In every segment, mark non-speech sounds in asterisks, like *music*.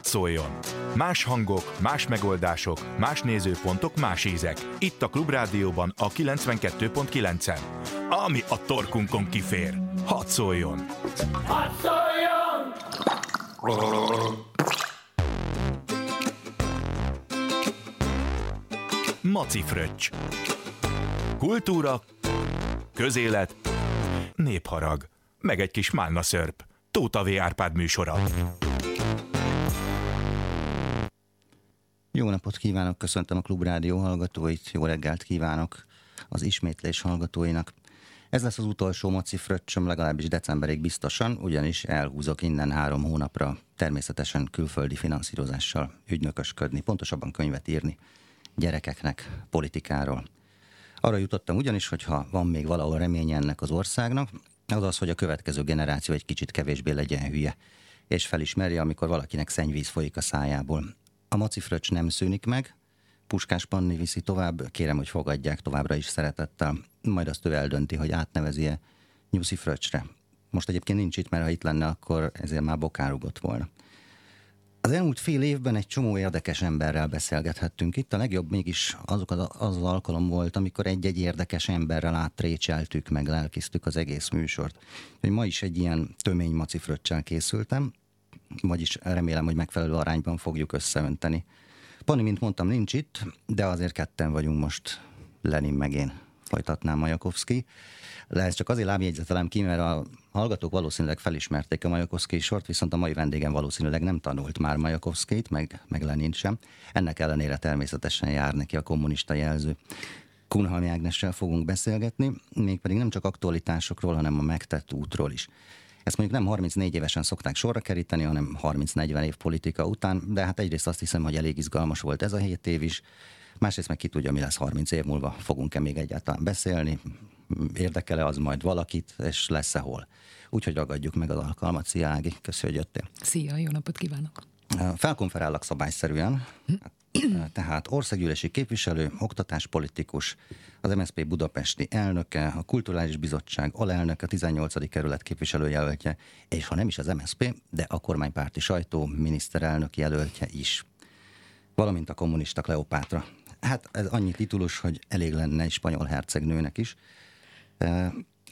Hadd szóljon! Más hangok, más megoldások, más nézőpontok, más ízek. Itt a Klubrádióban a 92.9-en. Ami a torkunkon kifér. Hadd szóljon! Hadd szóljon! Maci Fröccs. Kultúra, közélet, népharag, meg egy kis málna szörp. Tóta V. Árpád műsora. Jó napot kívánok, köszöntöm a Klubrádió hallgatóit, jó reggelt kívánok az ismétlés hallgatóinak. Ez lesz az utolsó moci fröccsöm, legalábbis decemberig biztosan, ugyanis elhúzok innen három hónapra természetesen külföldi finanszírozással ügynökösködni, pontosabban könyvet írni gyerekeknek politikáról. Arra jutottam ugyanis, hogy ha van még valahol remény ennek az országnak, az az, hogy a következő generáció egy kicsit kevésbé legyen hülye, és felismerje, amikor valakinek szennyvíz folyik a szájából. A macifröcs nem szűnik meg, Puskás Panni viszi tovább, kérem, hogy fogadják továbbra is szeretettel. Majd azt ő eldönti, hogy átnevezi-e Nyuszi Fröccsre. Most egyébként nincs itt, mert ha itt lenne, akkor ezért már bokárugott volna. Az elmúlt fél évben egy csomó érdekes emberrel beszélgethettünk itt. A legjobb mégis azok az, az, az alkalom volt, amikor egy-egy érdekes emberrel átrécseltük, meg lelkiztük az egész műsort. Hogy ma is egy ilyen tömény macifröccsel készültem, vagyis remélem, hogy megfelelő arányban fogjuk összeönteni. Pani, mint mondtam, nincs itt, de azért ketten vagyunk most, Lenin meg én, folytatnám Majakovszki. De ezt csak azért lábjegyzetelem ki, mert a hallgatók valószínűleg felismerték a Majakovszki sort, viszont a mai vendégem valószínűleg nem tanult már Majakovszkit, meg, meg Lenin sem. Ennek ellenére természetesen jár neki a kommunista jelző. Kunhalmi Ágnessel fogunk beszélgetni, mégpedig nem csak aktualitásokról, hanem a megtett útról is. Ezt mondjuk nem 34 évesen szokták sorra keríteni, hanem 30-40 év politika után, de hát egyrészt azt hiszem, hogy elég izgalmas volt ez a 7 év is, másrészt meg ki tudja, mi lesz 30 év múlva, fogunk-e még egyáltalán beszélni, érdekele az majd valakit, és lesz-e hol. Úgyhogy ragadjuk meg az alkalmat. Szia Ági, köszönöm, hogy jöttél. Szia, jó napot kívánok! Felkonferálok szabályszerűen, tehát országgyűlési képviselő, oktatáspolitikus, az MSZP budapesti elnöke, a Kulturális Bizottság alelnöke, a 18. kerület képviselőjelöltje, és ha nem is az MSZP, de a kormánypárti sajtó miniszterelnök jelöltje is. Valamint a kommunista Kleopátra. Hát ez annyi titulus, hogy elég lenne egy spanyol hercegnőnek is.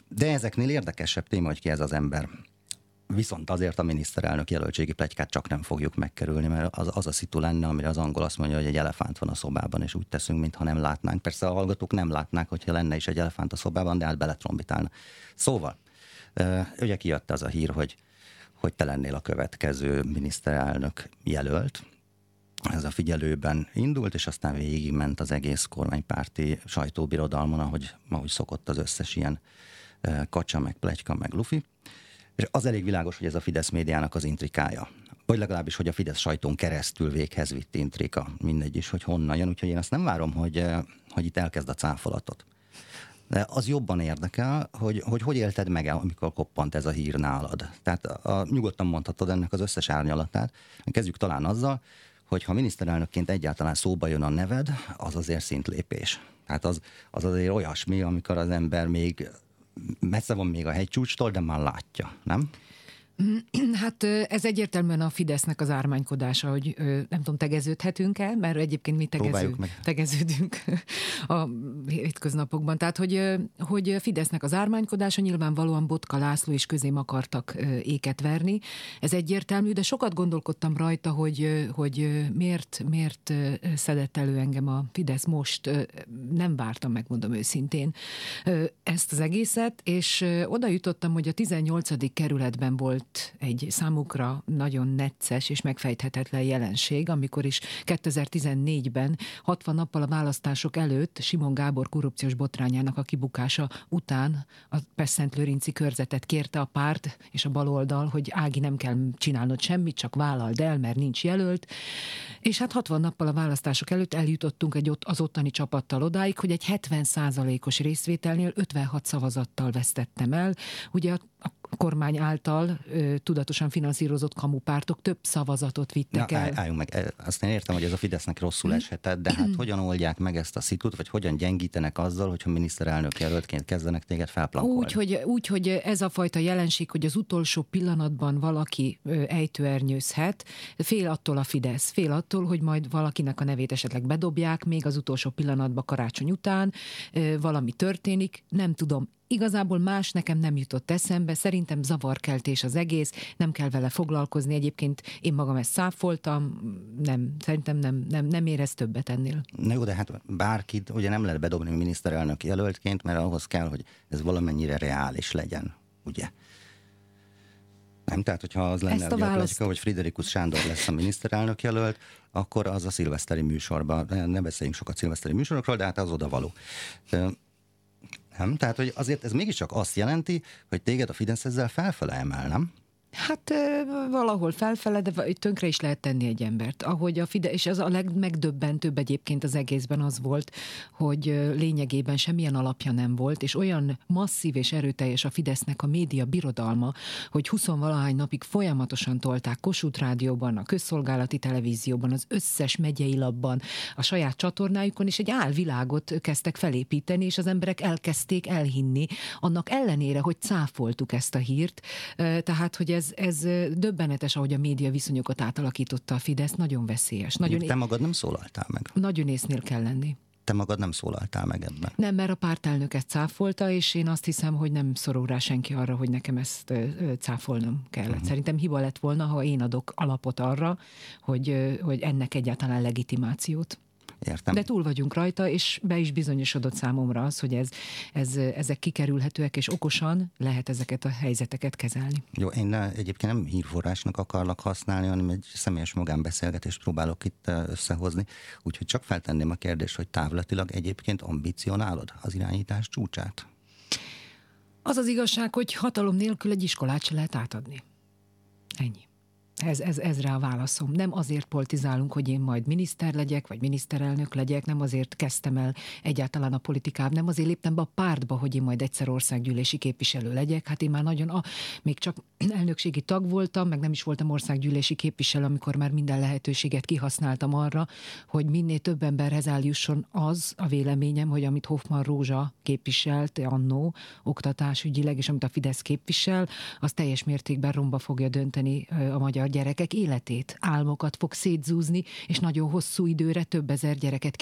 De ezeknél érdekesebb téma, hogy ki ez az ember. Viszont azért a miniszterelnök jelöltségi plegykát csak nem fogjuk megkerülni, mert az, az a szitu lenne, amire az angol azt mondja, hogy egy elefánt van a szobában, és úgy teszünk, mintha nem látnánk. Persze a hallgatók nem látnák, hogyha lenne is egy elefánt a szobában, de hát beletrombitálna. Szóval, ugye kijött az a hír, hogy, hogy te lennél a következő miniszterelnök jelölt. Ez a figyelőben indult, és aztán végigment az egész kormánypárti sajtóbirodalmon, ahogy, ahogy szokott az összes ilyen kacsa, meg plegyka, meg lufi. És az elég világos, hogy ez a Fidesz médiának az intrikája. Vagy legalábbis, hogy a Fidesz sajtón keresztül véghez vitt intrika. Mindegy is, hogy honnan jön. Úgyhogy én azt nem várom, hogy, eh, hogy itt elkezd a cáfolatot. De az jobban érdekel, hogy, hogy hogy élted meg, amikor koppant ez a hír nálad. Tehát a, a, nyugodtan mondhatod ennek az összes árnyalatát. Kezdjük talán azzal, hogy ha miniszterelnökként egyáltalán szóba jön a neved, az azért szintlépés. Tehát az, az azért olyasmi, amikor az ember még messze van még a hegycsúcstól, de már látja, nem? *clears throat* Hát ez egyértelműen a Fidesznek az ármánykodása, hogy nem tudom, tegeződhetünk el, mert egyébként mi tegező, tegeződünk *laughs* a hétköznapokban. Tehát, hogy, hogy Fidesznek az ármánykodása nyilvánvalóan Botka László és közém akartak éket verni. Ez egyértelmű, de sokat gondolkodtam rajta, hogy, hogy miért, miért szedett elő engem a Fidesz most. Nem vártam, megmondom őszintén, ezt az egészet, és oda jutottam, hogy a 18. kerületben volt volt egy számukra nagyon necces és megfejthetetlen jelenség, amikor is 2014-ben, 60 nappal a választások előtt Simon Gábor korrupciós botrányának a kibukása után a Pesszent Lőrinci körzetet kérte a párt és a baloldal, hogy Ági nem kell csinálnod semmit, csak vállald el, mert nincs jelölt. És hát 60 nappal a választások előtt eljutottunk egy ott, az ottani csapattal odáig, hogy egy 70% os részvételnél 56 szavazattal vesztettem el. Ugye a kormány által ö, tudatosan finanszírozott kamupártok több szavazatot vittek Na, el. Álljunk meg, azt én értem, hogy ez a Fidesznek rosszul eshetett, de hát hogyan oldják meg ezt a szitut, vagy hogyan gyengítenek azzal, hogyha miniszterelnök jelöltként kezdenek téged felplankolni? Úgy hogy, úgy, hogy ez a fajta jelenség, hogy az utolsó pillanatban valaki ejtőernyőzhet, fél attól a Fidesz, fél attól, hogy majd valakinek a nevét esetleg bedobják, még az utolsó pillanatban karácsony után valami történik, nem tudom, Igazából más nekem nem jutott eszembe, szerintem zavarkeltés az egész, nem kell vele foglalkozni. Egyébként én magam ezt száfoltam, nem, szerintem nem, nem, nem érez többet ennél. Na jó, de hát bárkit ugye nem lehet bedobni miniszterelnök jelöltként, mert ahhoz kell, hogy ez valamennyire reális legyen, ugye? Nem, tehát hogyha az lenne a, választ... hogy Friderikus Sándor lesz a miniszterelnök jelölt, akkor az a szilveszteri műsorban, ne beszéljünk sokat szilveszteri műsorokról, de hát az oda való. Nem? Tehát, hogy azért ez mégiscsak azt jelenti, hogy téged a Fidesz ezzel felfele emel, nem? Hát valahol felfele, de tönkre is lehet tenni egy embert. Ahogy a Fide, és az a legmegdöbbentőbb egyébként az egészben az volt, hogy lényegében semmilyen alapja nem volt, és olyan masszív és erőteljes a Fidesznek a média birodalma, hogy 20 valahány napig folyamatosan tolták Kossuth Rádióban, a közszolgálati televízióban, az összes megyei labban, a saját csatornájukon, és egy álvilágot kezdtek felépíteni, és az emberek elkezdték elhinni, annak ellenére, hogy cáfoltuk ezt a hírt, tehát, hogy ez, ez döbbenetes, ahogy a média viszonyokat átalakította a Fidesz, nagyon veszélyes. Nagyon Te magad nem szólaltál meg. Nagyon észnél kell lenni te magad nem szólaltál meg ebben. Nem, mert a pártelnök ezt cáfolta, és én azt hiszem, hogy nem szorul rá senki arra, hogy nekem ezt cáfolnom kellett. Uh-huh. Szerintem hiba lett volna, ha én adok alapot arra, hogy, hogy ennek egyáltalán legitimációt. Értem. De túl vagyunk rajta, és be is bizonyosodott számomra az, hogy ez, ez, ezek kikerülhetőek, és okosan lehet ezeket a helyzeteket kezelni. Jó, én egyébként nem hírforrásnak akarlak használni, hanem egy személyes magánbeszélgetést próbálok itt összehozni. Úgyhogy csak feltenném a kérdést, hogy távlatilag egyébként ambicionálod az irányítás csúcsát? Az az igazság, hogy hatalom nélkül egy iskolát se lehet átadni. Ennyi. Ez, ez, ez rá a válaszom. Nem azért politizálunk, hogy én majd miniszter legyek, vagy miniszterelnök legyek, nem azért kezdtem el egyáltalán a politikát, nem azért léptem be a pártba, hogy én majd egyszer országgyűlési képviselő legyek. Hát én már nagyon, a, még csak *clears throat* elnökségi tag voltam, meg nem is voltam országgyűlési képviselő, amikor már minden lehetőséget kihasználtam arra, hogy minél több emberhez eljusson az a véleményem, hogy amit Hoffman Rózsa képviselt annó oktatásügyileg, és amit a Fidesz képvisel, az teljes mértékben romba fogja dönteni a magyar gyerekek életét, álmokat fog szétzúzni, és nagyon hosszú időre több ezer gyereket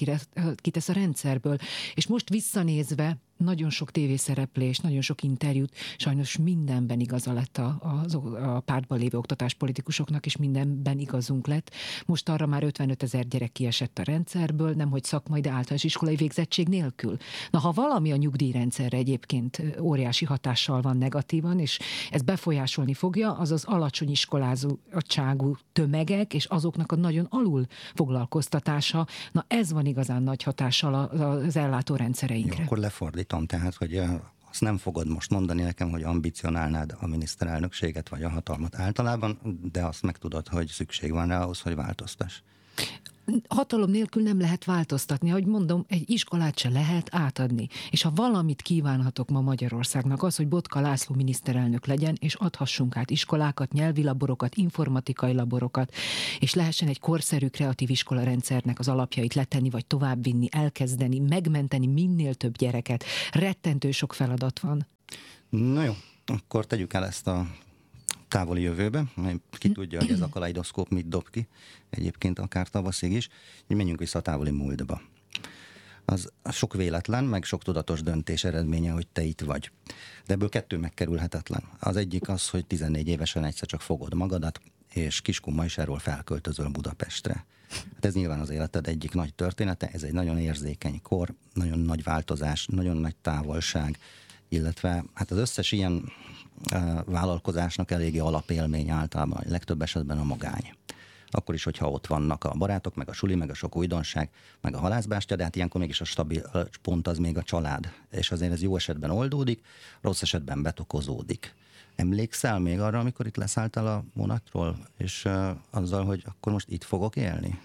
kitesz a rendszerből. És most visszanézve nagyon sok tévészereplés, nagyon sok interjút, sajnos mindenben igaza lett a, a, a pártban lévő oktatáspolitikusoknak, és mindenben igazunk lett. Most arra már 55 ezer gyerek kiesett a rendszerből, nem hogy szakmai, de általános iskolai végzettség nélkül. Na, ha valami a nyugdíjrendszerre egyébként óriási hatással van negatívan, és ez befolyásolni fogja, az az alacsony iskolázottságú tömegek, és azoknak a nagyon alul foglalkoztatása. Na, ez van igazán nagy hatással az ellátórendszereinkre. Jó, akkor lefordít fordítom, tehát, hogy azt nem fogod most mondani nekem, hogy ambicionálnád a miniszterelnökséget vagy a hatalmat általában, de azt meg tudod, hogy szükség van rá ahhoz, hogy változtass hatalom nélkül nem lehet változtatni. Ahogy mondom, egy iskolát se lehet átadni. És ha valamit kívánhatok ma Magyarországnak, az, hogy Botka László miniszterelnök legyen, és adhassunk át iskolákat, nyelvi laborokat, informatikai laborokat, és lehessen egy korszerű kreatív iskolarendszernek az alapjait letenni, vagy továbbvinni, elkezdeni, megmenteni minél több gyereket. Rettentő sok feladat van. Na jó, akkor tegyük el ezt a távoli jövőbe, ki tudja, hogy ez a kaleidoszkóp mit dob ki, egyébként akár tavaszig is, így menjünk vissza a távoli múltba. Az sok véletlen, meg sok tudatos döntés eredménye, hogy te itt vagy. De ebből kettő megkerülhetetlen. Az egyik az, hogy 14 évesen egyszer csak fogod magadat, és erről felköltözöl Budapestre. Hát ez nyilván az életed egyik nagy története, ez egy nagyon érzékeny kor, nagyon nagy változás, nagyon nagy távolság, illetve hát az összes ilyen vállalkozásnak eléggé alapélmény általában, legtöbb esetben a magány. Akkor is, hogyha ott vannak a barátok, meg a suli, meg a sok újdonság, meg a halászbástya, de hát ilyenkor mégis a stabil pont az még a család. És azért ez jó esetben oldódik, rossz esetben betokozódik. Emlékszel még arra, amikor itt leszálltál a vonatról, és uh, azzal, hogy akkor most itt fogok élni?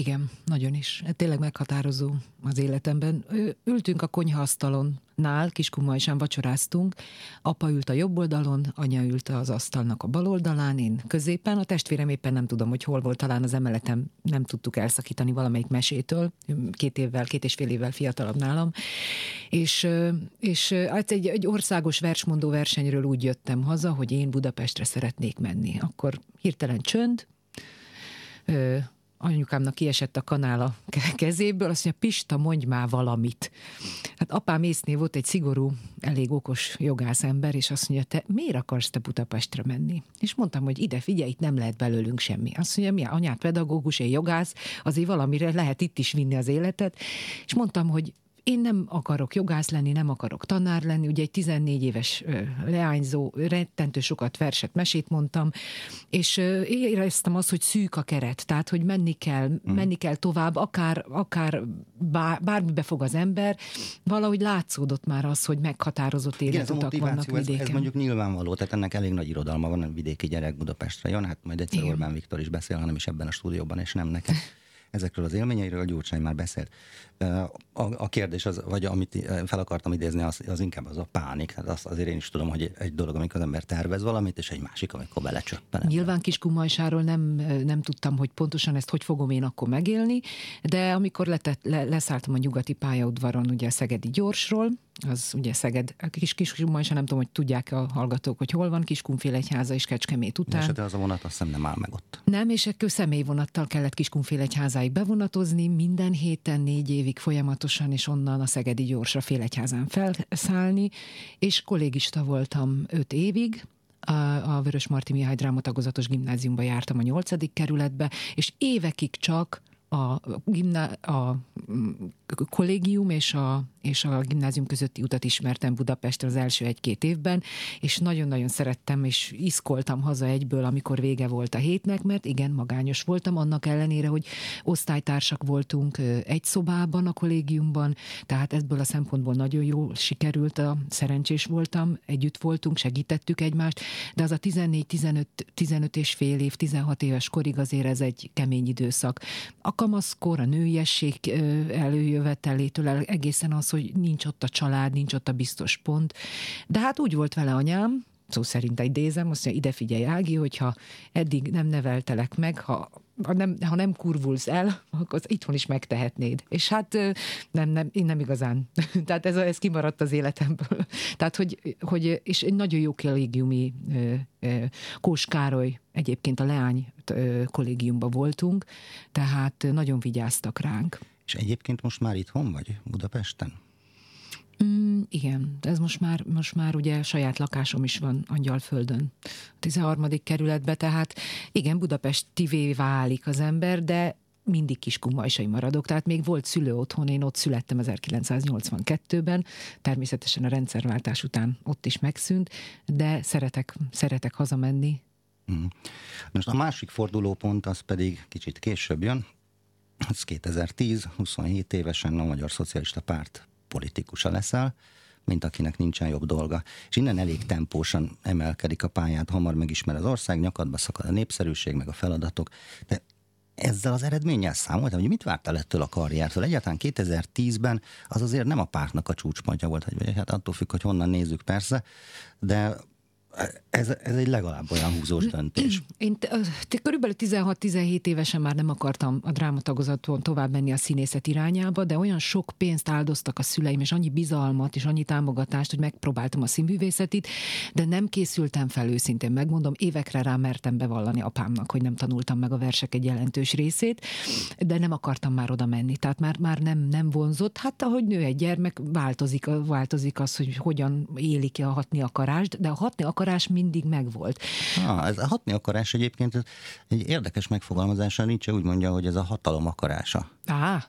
Igen, nagyon is. Ez tényleg meghatározó az életemben. Ültünk a konyhaasztalon nál, Kiskumajsán vacsoráztunk, apa ült a jobb oldalon, anya ült az asztalnak a bal oldalán, én középen, a testvérem éppen nem tudom, hogy hol volt, talán az emeletem nem tudtuk elszakítani valamelyik mesétől, két évvel, két és fél évvel fiatalabb nálam, és, és hát egy, egy országos versmondó versenyről úgy jöttem haza, hogy én Budapestre szeretnék menni. Akkor hirtelen csönd, anyukámnak kiesett a kanál a kezéből, azt mondja, Pista, mondj már valamit. Hát apám észné volt egy szigorú, elég okos jogász ember, és azt mondja, te miért akarsz te Budapestre menni? És mondtam, hogy ide figyelj, itt nem lehet belőlünk semmi. Azt mondja, mi anyát pedagógus, én jogász, azért valamire lehet itt is vinni az életet. És mondtam, hogy én nem akarok jogász lenni, nem akarok tanár lenni, ugye egy 14 éves leányzó, rettentő sokat verset, mesét mondtam, és éreztem azt, hogy szűk a keret, tehát, hogy menni kell, mm. menni kell tovább, akár, akár bár, bármibe fog az ember, valahogy látszódott már az, hogy meghatározott életutak vannak vidéken. Ez, ez mondjuk nyilvánvaló, tehát ennek elég nagy irodalma van, a vidéki gyerek Budapestre jön, hát majd egyszer Igen. Orbán Viktor is beszél, hanem is ebben a stúdióban, és nem nekem *laughs* ezekről az élményeiről Gyurcsány már beszélt. A, a kérdés, az, vagy amit fel akartam idézni, az, az inkább az a pánik. Hát azt azért én is tudom, hogy egy dolog, amikor az ember tervez valamit, és egy másik, amikor belecsöppen. Nyilván Kiskumajsáról nem, nem tudtam, hogy pontosan ezt hogy fogom én akkor megélni, de amikor letett, le, leszálltam a nyugati pályaudvaron, ugye a Szegedi Gyorsról, az ugye Szeged, kis Kiskumaj, sem nem tudom, hogy tudják a hallgatók, hogy hol van, Kiskunfélegyháza és Kecskemét után. De az a vonat azt hiszem nem áll meg ott. Nem, és ekkor személyvonattal kellett Kiskunfélegyházáig bevonatozni, minden héten négy évig folyamatosan, és onnan a Szegedi gyorsra Félegyházán felszállni, és kollégista voltam öt évig, a, Vörös Marti Mihály Drámatagozatos Gimnáziumba jártam a nyolcadik kerületbe, és évekig csak a, gimná- a kollégium és a, és a gimnázium közötti utat ismertem Budapestre az első egy-két évben, és nagyon-nagyon szerettem, és iszkoltam haza egyből, amikor vége volt a hétnek, mert igen, magányos voltam, annak ellenére, hogy osztálytársak voltunk egy szobában a kollégiumban, tehát ebből a szempontból nagyon jó sikerült, a szerencsés voltam, együtt voltunk, segítettük egymást, de az a 14-15 15 és fél év, 16 éves korig azért ez egy kemény időszak. A kamaszkor, a nőiesség előjövetelétől egészen az, hogy nincs ott a család, nincs ott a biztos pont. De hát úgy volt vele anyám, szó szerint idézem, azt mondja, ide figyelj Ági, hogyha eddig nem neveltelek meg, ha ha nem, ha nem kurvulsz el, akkor itthon is megtehetnéd. És hát nem, nem, én nem igazán. *laughs* Tehát ez, ez kimaradt az életemből. *laughs* Tehát, hogy, hogy és egy nagyon jó kollégiumi Kós Károly, egyébként a Leány kollégiumban voltunk, tehát nagyon vigyáztak ránk. És egyébként most már itthon vagy Budapesten? Mm, igen, ez most már, most már ugye saját lakásom is van Angyalföldön, 13. kerületbe, tehát igen, Budapest tivé válik az ember, de mindig kis kumajsai maradok, tehát még volt szülő otthon, én ott születtem 1982-ben, természetesen a rendszerváltás után ott is megszűnt, de szeretek, szeretek hazamenni. Mm. Most a másik fordulópont az pedig kicsit később jön, ez 2010, 27 évesen a Magyar Szocialista Párt politikusa leszel, mint akinek nincsen jobb dolga. És innen elég tempósan emelkedik a pályát, hamar megismer az ország, nyakadba szakad a népszerűség, meg a feladatok. De ezzel az eredménnyel számoltam, hogy mit vártál ettől a karriertől? Egyáltalán 2010-ben az azért nem a pártnak a csúcspontja volt, hogy hát attól függ, hogy honnan nézzük persze, de ez, ez egy legalább olyan húzós döntés. Én körülbelül 16-17 évesen már nem akartam a drámatagozaton tovább menni a színészet irányába, de olyan sok pénzt áldoztak a szüleim, és annyi bizalmat, és annyi támogatást, hogy megpróbáltam a színművészetit, de nem készültem fel őszintén, megmondom, évekre rá mertem bevallani apámnak, hogy nem tanultam meg a versek egy jelentős részét, de nem akartam már oda menni, tehát már, már nem, nem vonzott. Hát ahogy nő egy gyermek, változik, változik az, hogy hogyan élik ki a hatni akarást, de a hatni akarás akarás mindig megvolt. Ah, ez a hatni akarás egyébként egy érdekes megfogalmazása, nincs úgy mondja, hogy ez a hatalom akarása. Á,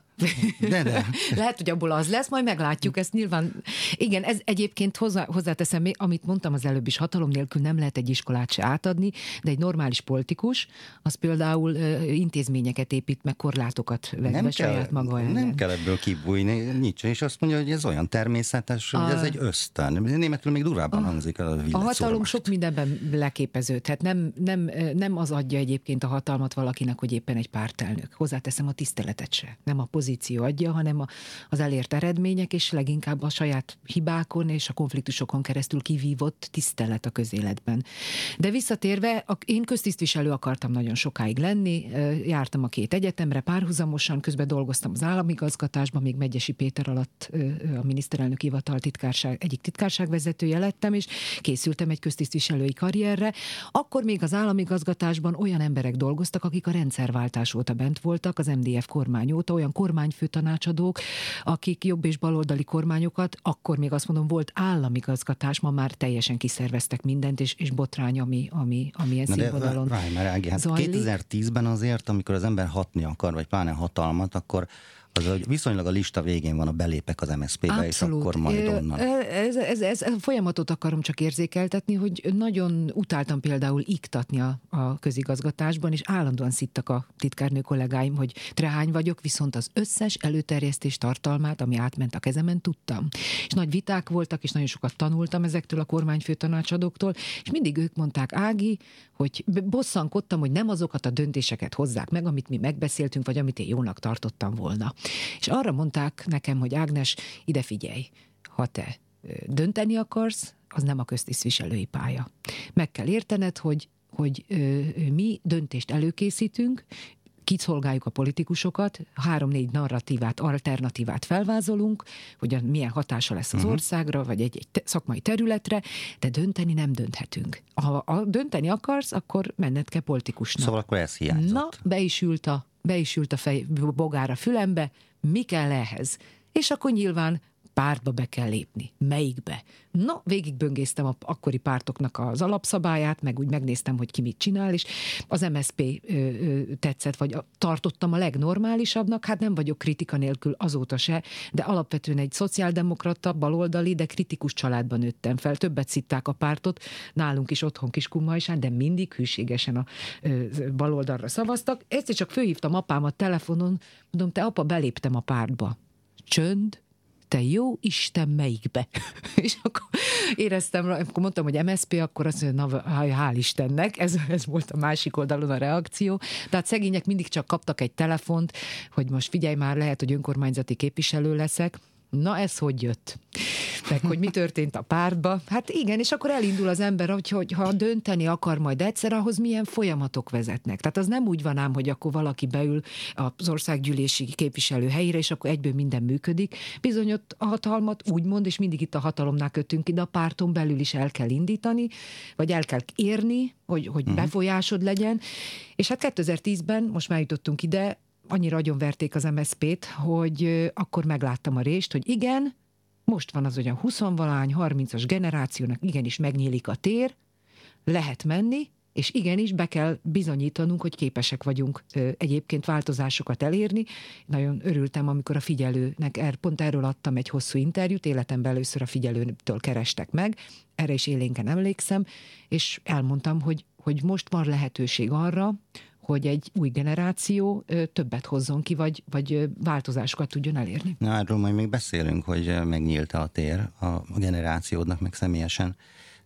De, de. Lehet, hogy abból az lesz, majd meglátjuk ezt nyilván. Igen, ez egyébként hozzá, hozzáteszem, amit mondtam az előbb is, hatalom nélkül nem lehet egy iskolát se átadni, de egy normális politikus, az például intézményeket épít, meg korlátokat vet nem be kell, saját maga ellen. Nem kell ebből kibújni, nincs, és azt mondja, hogy ez olyan természetes, a... hogy ez egy ösztön. Németül még durvábban a, hangzik a A hatalom sok mindenben leképeződhet. Nem, nem, nem az adja egyébként a hatalmat valakinek, hogy éppen egy pártelnök. Hozzáteszem a tiszteletet se. Nem a pozíció adja, hanem az elért eredmények, és leginkább a saját hibákon és a konfliktusokon keresztül kivívott tisztelet a közéletben. De visszatérve, én köztisztviselő akartam nagyon sokáig lenni, jártam a két egyetemre párhuzamosan, közben dolgoztam az államigazgatásban, még Megyesi Péter alatt a miniszterelnök hivatal titkárság, egyik titkárságvezetője lettem, és készültem egy köztisztviselői karrierre. Akkor még az államigazgatásban olyan emberek dolgoztak, akik a rendszerváltás óta bent voltak, az MDF kormány óta, olyan kormányfő tanácsadók, akik jobb és baloldali kormányokat, akkor még azt mondom, volt államigazgatás, ma már teljesen kiszerveztek mindent, és, és botrány, ami, ami, ami ilyen színvonalon várj, már Ági, hát 2010-ben azért, amikor az ember hatni akar, vagy pláne hatalmat, akkor az, viszonylag a lista végén van a belépek az MSZP-be, és akkor majd onnan. Ez, ez, ez, ez folyamatot akarom csak érzékeltetni, hogy nagyon utáltam például iktatni a, a közigazgatásban, és állandóan szittak a titkárnő kollégáim, hogy trehány vagyok, viszont az összes előterjesztés tartalmát, ami átment a kezemen, tudtam. És nagy viták voltak, és nagyon sokat tanultam ezektől a kormányfő tanácsadóktól, és mindig ők mondták, Ági, hogy bosszankodtam, hogy nem azokat a döntéseket hozzák meg, amit mi megbeszéltünk, vagy amit én jónak tartottam volna. És arra mondták nekem, hogy Ágnes, ide figyelj, ha te dönteni akarsz, az nem a köztisztviselői pálya. Meg kell értened, hogy hogy ö, mi döntést előkészítünk, kiszolgáljuk a politikusokat, három-négy narratívát, alternatívát felvázolunk, hogy milyen hatása lesz az uh-huh. országra, vagy egy, egy szakmai területre, de dönteni nem dönthetünk. Ha a, dönteni akarsz, akkor menned kell politikusnak. Szóval akkor ez hiányzott. Na, be is ült a, be is ült a fej, bogára fülembe, mi kell ehhez? És akkor nyilván pártba be kell lépni. Melyikbe? Na, végigböngésztem a akkori pártoknak az alapszabályát, meg úgy megnéztem, hogy ki mit csinál, és az MSP tetszett, vagy a, tartottam a legnormálisabbnak, hát nem vagyok kritika nélkül azóta se, de alapvetően egy szociáldemokrata, baloldali, de kritikus családban nőttem fel. Többet szitták a pártot, nálunk is otthon Kiskunmajsán, de mindig hűségesen a ö, baloldalra szavaztak. Ezt csak főhívtam apámat telefonon, mondom, te apa, beléptem a pártba. Csönd, te jó Isten, melyikbe? *laughs* és akkor éreztem, akkor mondtam, hogy MSP, akkor azt mondja, na, hál' Istennek, ez, ez volt a másik oldalon a reakció. Tehát szegények mindig csak kaptak egy telefont, hogy most figyelj már, lehet, hogy önkormányzati képviselő leszek, Na ez hogy jött? Meg hogy mi történt a pártba? Hát igen, és akkor elindul az ember, hogy, hogy ha dönteni akar majd egyszer, ahhoz milyen folyamatok vezetnek. Tehát az nem úgy van ám, hogy akkor valaki beül az országgyűlési képviselő helyére, és akkor egyből minden működik. Bizony ott a hatalmat úgymond, és mindig itt a hatalomnál kötünk ide, a párton belül is el kell indítani, vagy el kell érni, hogy, hogy uh-huh. befolyásod legyen. És hát 2010-ben, most már jutottunk ide, annyira agyonverték az MSZP-t, hogy akkor megláttam a rést, hogy igen, most van az olyan 20 valány, 30-as generációnak igenis megnyílik a tér, lehet menni, és igenis be kell bizonyítanunk, hogy képesek vagyunk egyébként változásokat elérni. Nagyon örültem, amikor a figyelőnek, er, pont erről adtam egy hosszú interjút, életemben először a figyelőtől kerestek meg, erre is élénken emlékszem, és elmondtam, hogy, hogy most van lehetőség arra, hogy egy új generáció többet hozzon ki, vagy, vagy változásokat tudjon elérni. Na, erről majd még beszélünk, hogy megnyílt a tér a generációdnak, meg személyesen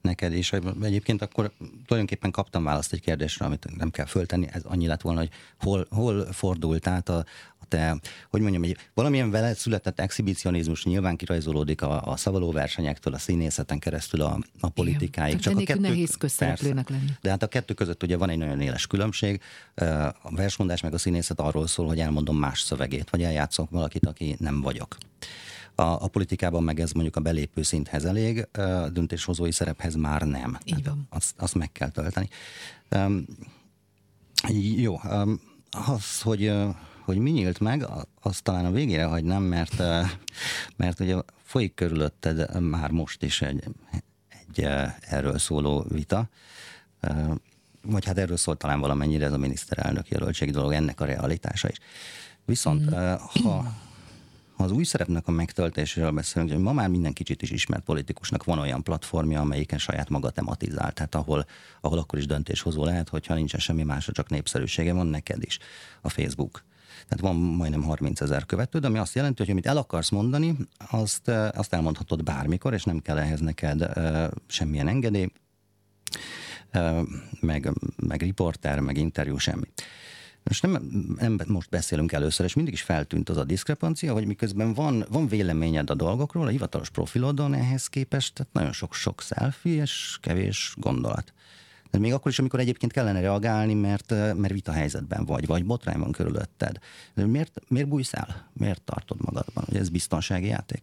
neked, és egyébként akkor tulajdonképpen kaptam választ egy kérdésre, amit nem kell föltenni, ez annyi lett volna, hogy hol, hol fordult át a, te, hogy mondjam, egy, valamilyen vele született exhibicionizmus nyilván kirajzolódik a, a szavalóversenyektől, a színészeten keresztül a, a politikáig. Csak a kettő, nehéz közszereplőnek lenni. De hát a kettő között ugye van egy nagyon éles különbség. A versmondás meg a színészet arról szól, hogy elmondom más szövegét, vagy eljátszok valakit, aki nem vagyok. A, a politikában meg ez mondjuk a belépő szinthez elég, a döntéshozói szerephez már nem. Így van. Azt, azt meg kell tölteni. Um, jó, um, az, hogy hogy mi nyílt meg, azt talán a végére hagynám, mert, mert ugye folyik körülötted már most is egy, egy erről szóló vita, vagy hát erről szólt talán valamennyire ez a miniszterelnök jelöltségi dolog, ennek a realitása is. Viszont mm. ha ha az új szerepnek a megtöltéséről beszélünk, hogy ma már minden kicsit is ismert politikusnak van olyan platformja, amelyiken saját maga tematizál, tehát ahol, ahol akkor is döntéshozó lehet, hogyha nincsen semmi másra, csak népszerűsége van neked is a Facebook. Tehát van majdnem 30 ezer követőd, ami azt jelenti, hogy amit el akarsz mondani, azt, azt elmondhatod bármikor, és nem kell ehhez neked uh, semmilyen engedély, uh, meg, meg riporter, meg interjú, semmi. Most nem, nem most beszélünk először, és mindig is feltűnt az a diszkrepancia, hogy miközben van, van véleményed a dolgokról, a hivatalos profilodon ehhez képest, tehát nagyon sok-sok selfie és kevés gondolat. De még akkor is, amikor egyébként kellene reagálni, mert, mert vita helyzetben vagy, vagy botrány van körülötted. De miért, miért bújsz el? Miért tartod magadban? Hogy ez biztonsági játék?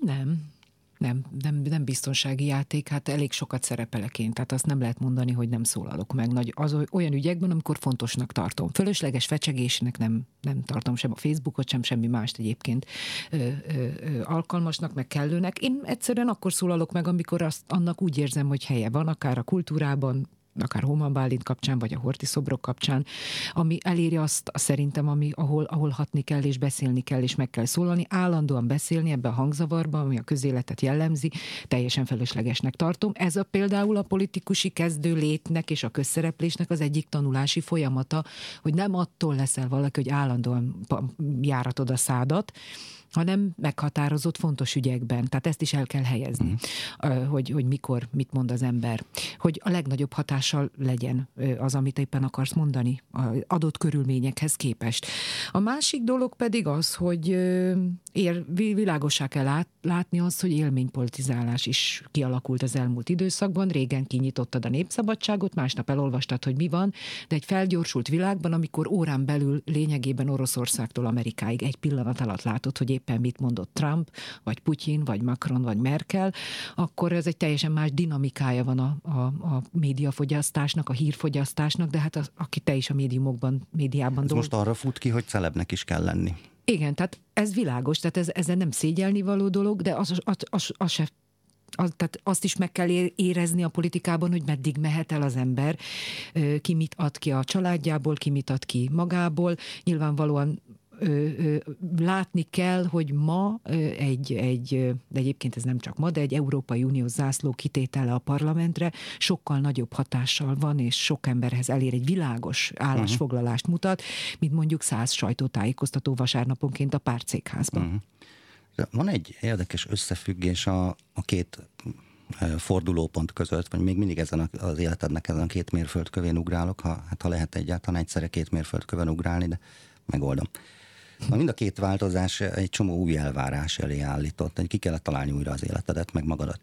Nem, nem, nem, nem biztonsági játék, hát elég sokat szerepelek én, tehát azt nem lehet mondani, hogy nem szólalok meg. Nagy, az olyan ügyekben, amikor fontosnak tartom. Fölösleges fecsegésnek nem, nem tartom sem a Facebookot, sem semmi mást egyébként ö, ö, ö, alkalmasnak, meg kellőnek. Én egyszerűen akkor szólalok meg, amikor azt, annak úgy érzem, hogy helye van, akár a kultúrában, akár Homan Bálint kapcsán, vagy a Horti szobrok kapcsán, ami eléri azt szerintem, ami, ahol, ahol hatni kell, és beszélni kell, és meg kell szólalni, állandóan beszélni ebbe a hangzavarba, ami a közéletet jellemzi, teljesen feleslegesnek tartom. Ez a például a politikusi kezdő létnek és a közszereplésnek az egyik tanulási folyamata, hogy nem attól leszel valaki, hogy állandóan járatod a szádat, hanem meghatározott fontos ügyekben. Tehát ezt is el kell helyezni, uh-huh. hogy, hogy mikor, mit mond az ember. Hogy a legnagyobb hatással legyen az, amit éppen akarsz mondani, adott körülményekhez képest. A másik dolog pedig az, hogy ér, világosá kell lát, látni azt, hogy élménypolitizálás is kialakult az elmúlt időszakban. Régen kinyitottad a népszabadságot, másnap elolvastad, hogy mi van, de egy felgyorsult világban, amikor órán belül lényegében Oroszországtól Amerikáig egy pillanat alatt látod, hogy éppen mit mondott Trump, vagy Putyin, vagy Macron, vagy Merkel, akkor ez egy teljesen más dinamikája van a, a, a médiafogyasztásnak, a hírfogyasztásnak, de hát az, aki te is a médiumokban, médiában ez most arra fut ki, hogy celebnek is kell lenni. Igen, tehát ez világos, tehát ez, ez nem szégyelni való dolog, de az, az, az, az se az, tehát azt is meg kell érezni a politikában, hogy meddig mehet el az ember, ki mit ad ki a családjából, ki mit ad ki magából. Nyilvánvalóan látni kell, hogy ma egy, egy, de egyébként ez nem csak ma, de egy Európai Unió zászló kitétele a parlamentre sokkal nagyobb hatással van, és sok emberhez elér egy világos állásfoglalást mutat, mint mondjuk száz sajtótájékoztató vasárnaponként a párcégházban. Uh-huh. Van egy érdekes összefüggés a, a két fordulópont között, vagy még mindig ezen az életednek ezen a két mérföldkövén ugrálok, ha, hát ha lehet egyáltalán egyszerre két mérföldkövön ugrálni, de megoldom. Na, mind a két változás egy csomó új elvárás elé állított, hogy ki kellett találni újra az életedet, meg magadat,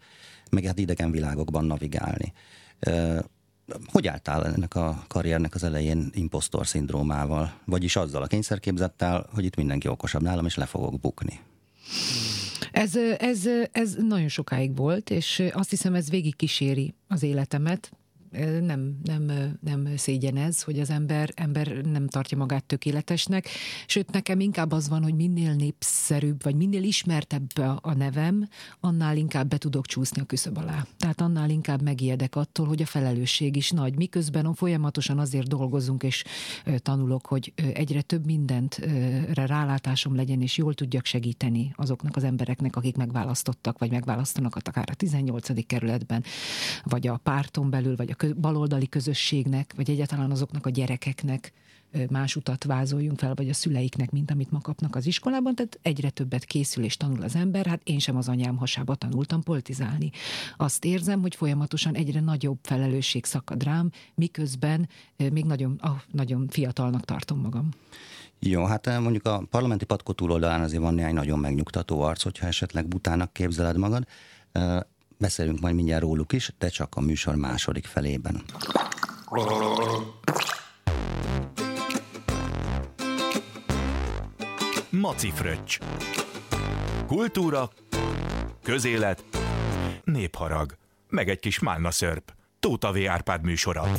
meg hát idegen világokban navigálni. Hogy álltál ennek a karriernek az elején impostor szindrómával, vagyis azzal a kényszerképzettel, hogy itt mindenki okosabb nálam, és le fogok bukni? Ez, ez, ez nagyon sokáig volt, és azt hiszem ez végig kíséri az életemet, nem, nem, nem szégyen ez, hogy az ember, ember nem tartja magát tökéletesnek, sőt nekem inkább az van, hogy minél népszerűbb, vagy minél ismertebb a nevem, annál inkább be tudok csúszni a küszöb alá. Tehát annál inkább megijedek attól, hogy a felelősség is nagy. Miközben folyamatosan azért dolgozunk és tanulok, hogy egyre több mindent rálátásom legyen, és jól tudjak segíteni azoknak az embereknek, akik megválasztottak, vagy megválasztanak akár a 18. kerületben, vagy a párton belül, vagy a baloldali közösségnek, vagy egyáltalán azoknak a gyerekeknek más utat vázoljunk fel, vagy a szüleiknek, mint amit ma kapnak az iskolában, tehát egyre többet készül és tanul az ember, hát én sem az anyám hasába tanultam politizálni. Azt érzem, hogy folyamatosan egyre nagyobb felelősség szakad rám, miközben még nagyon, ah, nagyon fiatalnak tartom magam. Jó, hát mondjuk a parlamenti patkó túloldalán azért van néhány nagyon megnyugtató arc, hogyha esetleg butának képzeled magad. Beszélünk majd mindjárt róluk is, de csak a műsor második felében. Maci Fröccs. Kultúra, közélet, népharag, meg egy kis málna szörp. Tóta V. Árpád műsora.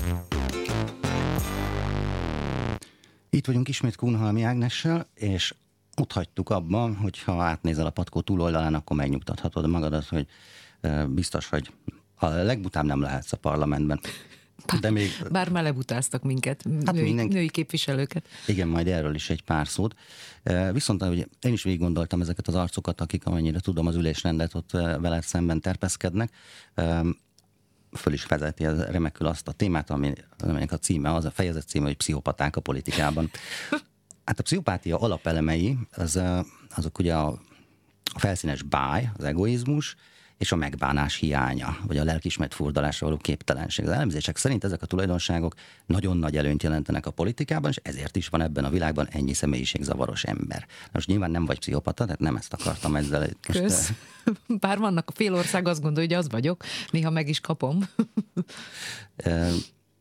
Itt vagyunk ismét Kunhalmi Ágnessel, és ott hagytuk abban, hogy ha átnézel a patkó túloldalán, akkor megnyugtathatod magadat, hogy biztos, hogy a legbutább nem lehetsz a parlamentben. De még... Bár már lebutáztak minket, hát női, mindenki... női képviselőket. Igen, majd erről is egy pár szót. Viszont hogy én is végig gondoltam ezeket az arcokat, akik amennyire tudom az ülésrendet ott veled szemben terpeszkednek föl is vezeti remekül azt a témát, ami, aminek a címe, az a fejezet címe, hogy pszichopaták a politikában. *laughs* Hát a pszichopátia alapelemei, az, azok ugye a, a felszínes báj, az egoizmus, és a megbánás hiánya, vagy a lelkismert furdalásra való képtelenség. Az elemzések szerint ezek a tulajdonságok nagyon nagy előnyt jelentenek a politikában, és ezért is van ebben a világban ennyi személyiségzavaros ember. Most nyilván nem vagy pszichopata, tehát nem ezt akartam ezzel. Most Kösz. *laughs* Bár vannak a fél ország azt gondolja, hogy az vagyok, néha meg is kapom. *laughs*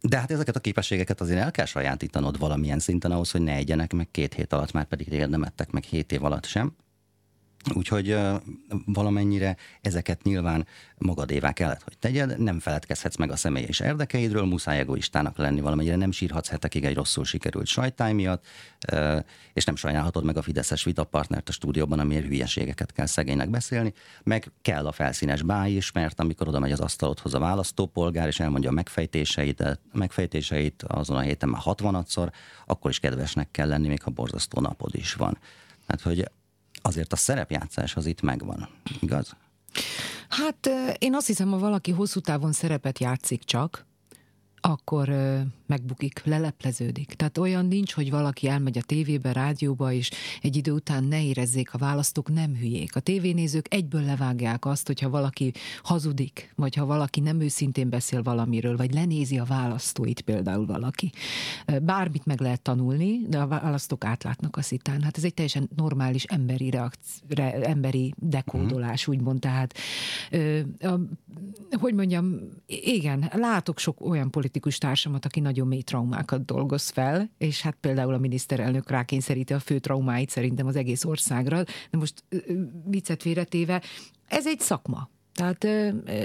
De hát ezeket a képességeket azért el kell sajátítanod valamilyen szinten ahhoz, hogy ne egyenek meg két hét alatt, már pedig érdemettek meg hét év alatt sem. Úgyhogy valamennyire ezeket nyilván magadévá kellett, hogy tegyed, nem feledkezhetsz meg a és érdekeidről, muszáj egoistának lenni valamennyire, nem sírhatsz hetekig egy rosszul sikerült sajtály miatt, és nem sajnálhatod meg a Fideszes vitapartnert a stúdióban, amiért hülyeségeket kell szegénynek beszélni, meg kell a felszínes báj is, mert amikor oda megy az asztalodhoz a választópolgár, és elmondja a megfejtéseit, megfejtéseit azon a héten már 60 akkor is kedvesnek kell lenni, még ha borzasztó napod is van. Hát, hogy azért a szerepjátszás az itt megvan, igaz? Hát én azt hiszem, ha valaki hosszú távon szerepet játszik csak, akkor megbukik, lelepleződik. Tehát olyan nincs, hogy valaki elmegy a tévébe, rádióba, és egy idő után ne érezzék a választók, nem hülyék. A tévénézők egyből levágják azt, hogyha valaki hazudik, vagy ha valaki nem őszintén beszél valamiről, vagy lenézi a választóit például valaki. Bármit meg lehet tanulni, de a választók átlátnak a szitán. Hát ez egy teljesen normális emberi, reakci- re, emberi dekódolás, mm. úgymond. Tehát, ö, a, hogy mondjam, igen, látok sok olyan politikus társamat, aki nagyon mély traumákat dolgoz fel, és hát például a miniszterelnök rákényszeríti a fő traumáit szerintem az egész országra, de most viccet félretéve, ez egy szakma. Tehát ö, ö,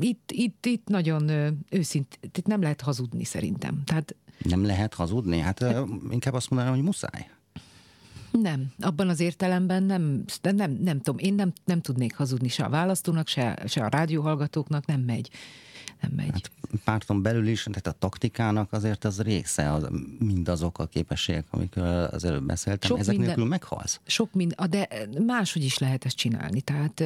itt, itt, itt nagyon őszint, itt nem lehet hazudni szerintem. Tehát, nem lehet hazudni? Hát ö, inkább azt mondanám, hogy muszáj. Nem, abban az értelemben nem, de nem, nem tudom, én nem, nem tudnék hazudni se a választónak, se, se a rádióhallgatóknak, nem megy nem megy. Hát párton belül is, tehát a taktikának azért az része, az, mindazok a képességek, amikről az előbb beszéltem, sok ezek minden, nélkül meghalsz. Sok minden, de máshogy is lehet ezt csinálni. Tehát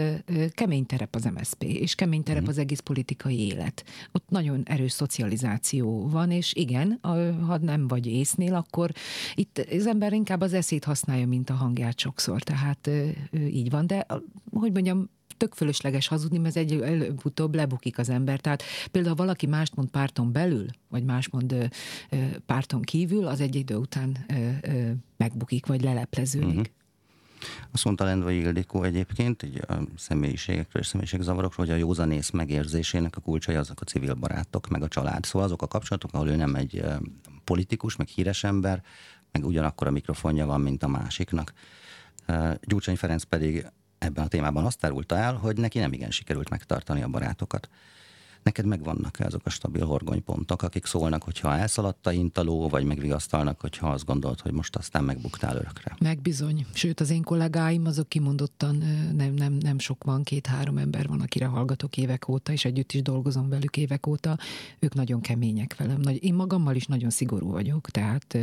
kemény terep az MSZP, és kemény terep hmm. az egész politikai élet. Ott nagyon erős szocializáció van, és igen, ha nem vagy észnél, akkor itt az ember inkább az eszét használja, mint a hangját sokszor. Tehát így van, de hogy mondjam, tök fölösleges hazudni, mert egy előbb-utóbb lebukik az ember. Tehát például valaki mást mond párton belül, vagy más mond párton kívül, az egy idő után megbukik, vagy lelepleződik. Uh-huh. Azt mondta Lendvai Ildikó egyébként, egy a személyiségekről és személyiségzavarokról, hogy a józanész megérzésének a kulcsai azok a civil barátok, meg a család. Szóval azok a kapcsolatok, ahol ő nem egy politikus, meg híres ember, meg ugyanakkor a mikrofonja van, mint a másiknak. Gyurcsány Ferenc pedig ebben a témában azt árulta el, hogy neki nem igen sikerült megtartani a barátokat neked megvannak azok a stabil horgonypontok, akik szólnak, hogyha elszaladt a intaló, vagy megvigasztalnak, hogyha azt gondolt, hogy most aztán megbuktál örökre. Megbizony. Sőt, az én kollégáim azok kimondottan nem, nem, nem sok van, két-három ember van, akire hallgatok évek óta, és együtt is dolgozom velük évek óta. Ők nagyon kemények velem. Én magammal is nagyon szigorú vagyok, tehát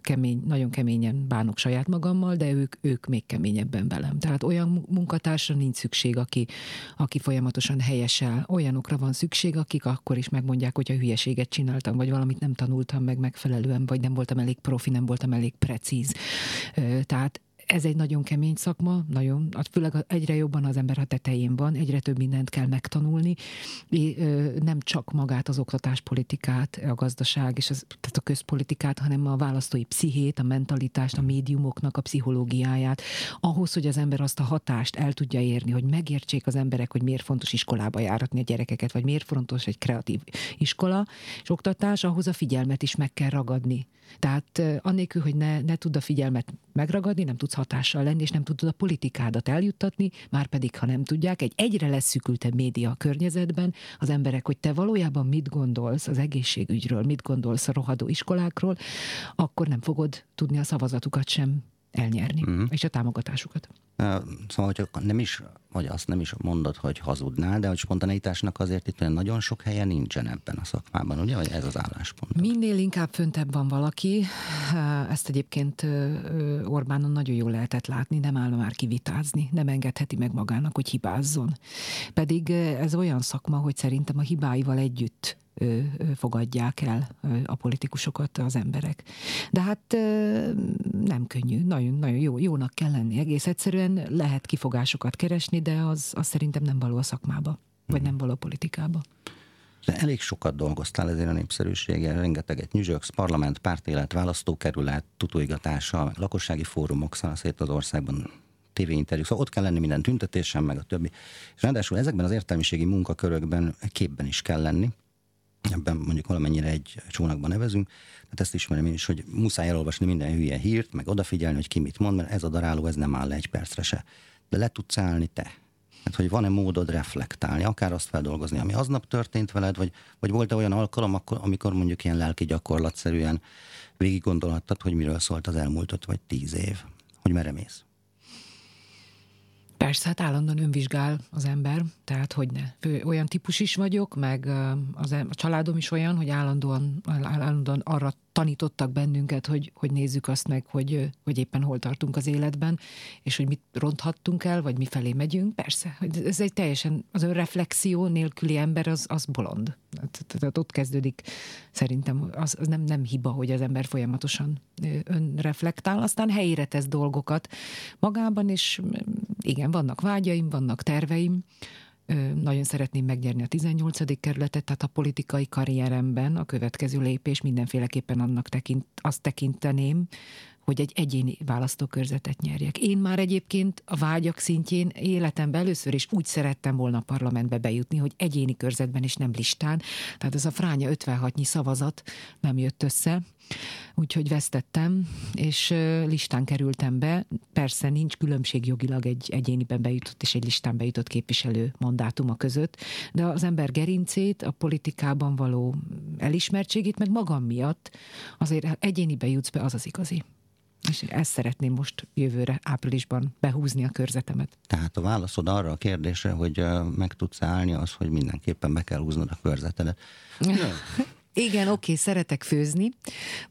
kemény, nagyon keményen bánok saját magammal, de ők, ők még keményebben velem. Tehát olyan munkatársra nincs szükség, aki, aki folyamatosan helyesel. Olyanokra van szükség, szükség, akik akkor is megmondják, hogy a hülyeséget csináltam, vagy valamit nem tanultam meg megfelelően, vagy nem voltam elég profi, nem voltam elég precíz. Tehát ez egy nagyon kemény szakma, nagyon, főleg egyre jobban az ember a tetején van, egyre több mindent kell megtanulni, nem csak magát az oktatáspolitikát, a gazdaság és az, tehát a közpolitikát, hanem a választói pszichét, a mentalitást, a médiumoknak a pszichológiáját, ahhoz, hogy az ember azt a hatást el tudja érni, hogy megértsék az emberek, hogy miért fontos iskolába járatni a gyerekeket, vagy miért fontos egy kreatív iskola és oktatás, ahhoz a figyelmet is meg kell ragadni. Tehát annélkül, hogy ne, ne tud a figyelmet megragadni, nem tudsz hatással lenni, és nem tudod a politikádat eljuttatni, már pedig, ha nem tudják, egy egyre leszűkültebb média környezetben az emberek, hogy te valójában mit gondolsz az egészségügyről, mit gondolsz a rohadó iskolákról, akkor nem fogod tudni a szavazatukat sem elnyerni, uh-huh. és a támogatásukat. Szóval, hogy nem is, vagy azt nem is mondod, hogy hazudnál, de hogy spontaneitásnak azért itt olyan nagyon sok helye nincsen ebben a szakmában, ugye? Vagy ez az álláspont? Minél inkább föntebb van valaki, ezt egyébként Orbánon nagyon jól lehetett látni, nem áll már kivitázni, nem engedheti meg magának, hogy hibázzon. Pedig ez olyan szakma, hogy szerintem a hibáival együtt fogadják el a politikusokat az emberek. De hát nem könnyű, nagyon, nagyon jó, jónak kell lenni. Egész egyszerűen lehet kifogásokat keresni, de az, az szerintem nem való a szakmába, vagy nem való a politikába. De elég sokat dolgoztál ezért a népszerűséggel, rengeteget nyüzsöksz, parlament, pártélet, választókerület, tutóigatása, lakossági fórumok szanaszét az országban tévéinterjú, szóval ott kell lenni minden tüntetésen, meg a többi. És ráadásul ezekben az értelmiségi munkakörökben képben is kell lenni, ebben mondjuk valamennyire egy csónakban nevezünk, tehát ezt ismerem én is, hogy muszáj elolvasni minden hülye hírt, meg odafigyelni, hogy ki mit mond, mert ez a daráló, ez nem áll le egy percre se. De le tudsz állni te. Hát, hogy van-e módod reflektálni, akár azt feldolgozni, ami aznap történt veled, vagy, vagy volt-e olyan alkalom, akkor, amikor mondjuk ilyen lelki gyakorlatszerűen végig gondolhattad, hogy miről szólt az elmúlt öt vagy tíz év, hogy merre mész? Persze, hát állandóan önvizsgál az ember, tehát hogy ne. Olyan típus is vagyok, meg az, a családom is olyan, hogy állandóan, állandóan arra tanítottak bennünket, hogy, hogy nézzük azt meg, hogy, hogy éppen hol tartunk az életben, és hogy mit ronthattunk el, vagy mi felé megyünk. Persze, ez egy teljesen, az önreflexió nélküli ember az, az bolond. Tehát ott kezdődik szerintem, az, az nem, nem hiba, hogy az ember folyamatosan önreflektál, aztán helyére tesz dolgokat magában, és igen, vannak vágyaim, vannak terveim, nagyon szeretném megnyerni a 18. kerületet, tehát a politikai karrieremben a következő lépés mindenféleképpen annak tekint, azt tekinteném, hogy egy egyéni választókörzetet nyerjek. Én már egyébként a vágyak szintjén életemben először is úgy szerettem volna a parlamentbe bejutni, hogy egyéni körzetben és nem listán. Tehát ez a fránya 56-nyi szavazat nem jött össze, úgyhogy vesztettem, és listán kerültem be. Persze nincs különbség jogilag egy egyéniben bejutott és egy listán bejutott képviselő mandátuma között, de az ember gerincét, a politikában való elismertségét, meg magam miatt azért egyénibe jutsz be, az az igazi. És ezt szeretném most jövőre, áprilisban behúzni a körzetemet. Tehát a válaszod arra a kérdésre, hogy meg tudsz állni, az, hogy mindenképpen be kell húznod a körzetedet. *laughs* Igen, oké, okay, szeretek főzni,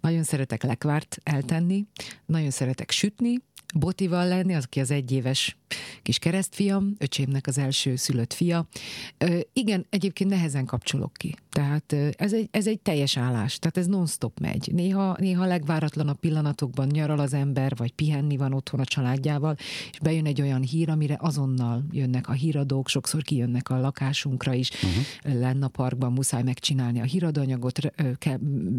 nagyon szeretek lekvárt eltenni, nagyon szeretek sütni, Botival lenni, az, aki az egyéves kis keresztfiam, öcsémnek az első szülött fia. Igen, egyébként nehezen kapcsolok ki. Tehát ez egy, ez egy teljes állás, tehát ez non-stop megy. Néha, néha legváratlanabb pillanatokban nyaral az ember, vagy pihenni van otthon a családjával, és bejön egy olyan hír, amire azonnal jönnek a híradók, sokszor kijönnek a lakásunkra is, uh-huh. lenne a parkban muszáj megcsinálni a híradóanyagot,